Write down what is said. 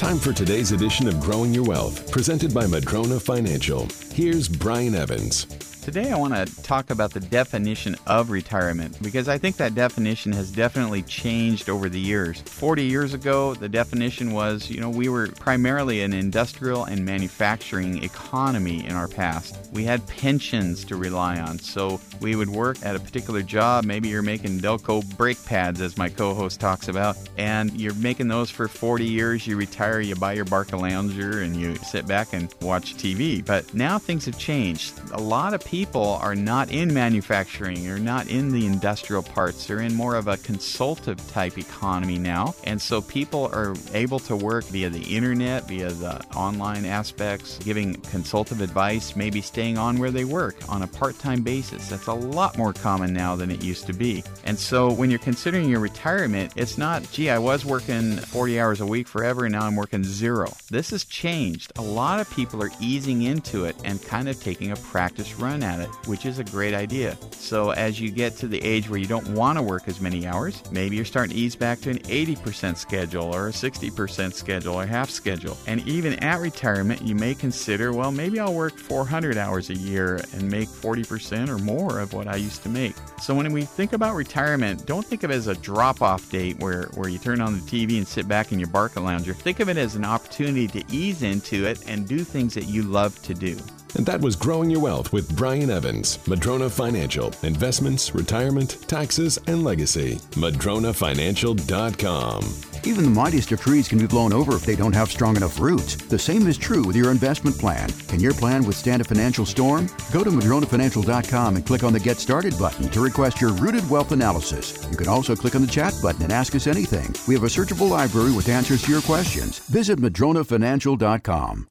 Time for today's edition of Growing Your Wealth, presented by Madrona Financial. Here's Brian Evans. Today, I want to talk about the definition of retirement because I think that definition has definitely changed over the years. 40 years ago, the definition was you know, we were primarily an industrial and manufacturing economy in our past. We had pensions to rely on, so we would work at a particular job. Maybe you're making Delco brake pads, as my co host talks about, and you're making those for 40 years. You retire, you buy your Barcalounger, and you sit back and watch TV. But now things have changed. A lot of people are not in manufacturing or not in the industrial parts. They're in more of a consultative type economy now. And so people are able to work via the internet, via the online aspects, giving consultative advice, maybe staying on where they work on a part time basis. That's a lot more common now than it used to be. And so when you're considering your retirement, it's not, gee, I was working 40 hours a week forever and now I'm working zero. This has changed. A lot of people are easing into it and kind of taking a practice run at it, which is a great idea. So as you get to the age where you don't want to work as many hours, maybe you're starting to ease back to an 80% schedule or a 60% schedule or half schedule. And even at retirement, you may consider, well, maybe I'll work 400 hours a year and make 40% or more of what I used to make. So when we think about retirement, don't think of it as a drop off date where, where you turn on the TV and sit back in your Barcalounger. Think of it as an opportunity to ease into it and do things that you love to do. And that was Growing Your Wealth with Brian Evans, Madrona Financial, investments, retirement, taxes, and legacy. MadronaFinancial.com. Even the mightiest of trees can be blown over if they don't have strong enough roots. The same is true with your investment plan. Can your plan withstand a financial storm? Go to MadronaFinancial.com and click on the Get Started button to request your rooted wealth analysis. You can also click on the chat button and ask us anything. We have a searchable library with answers to your questions. Visit MadronaFinancial.com.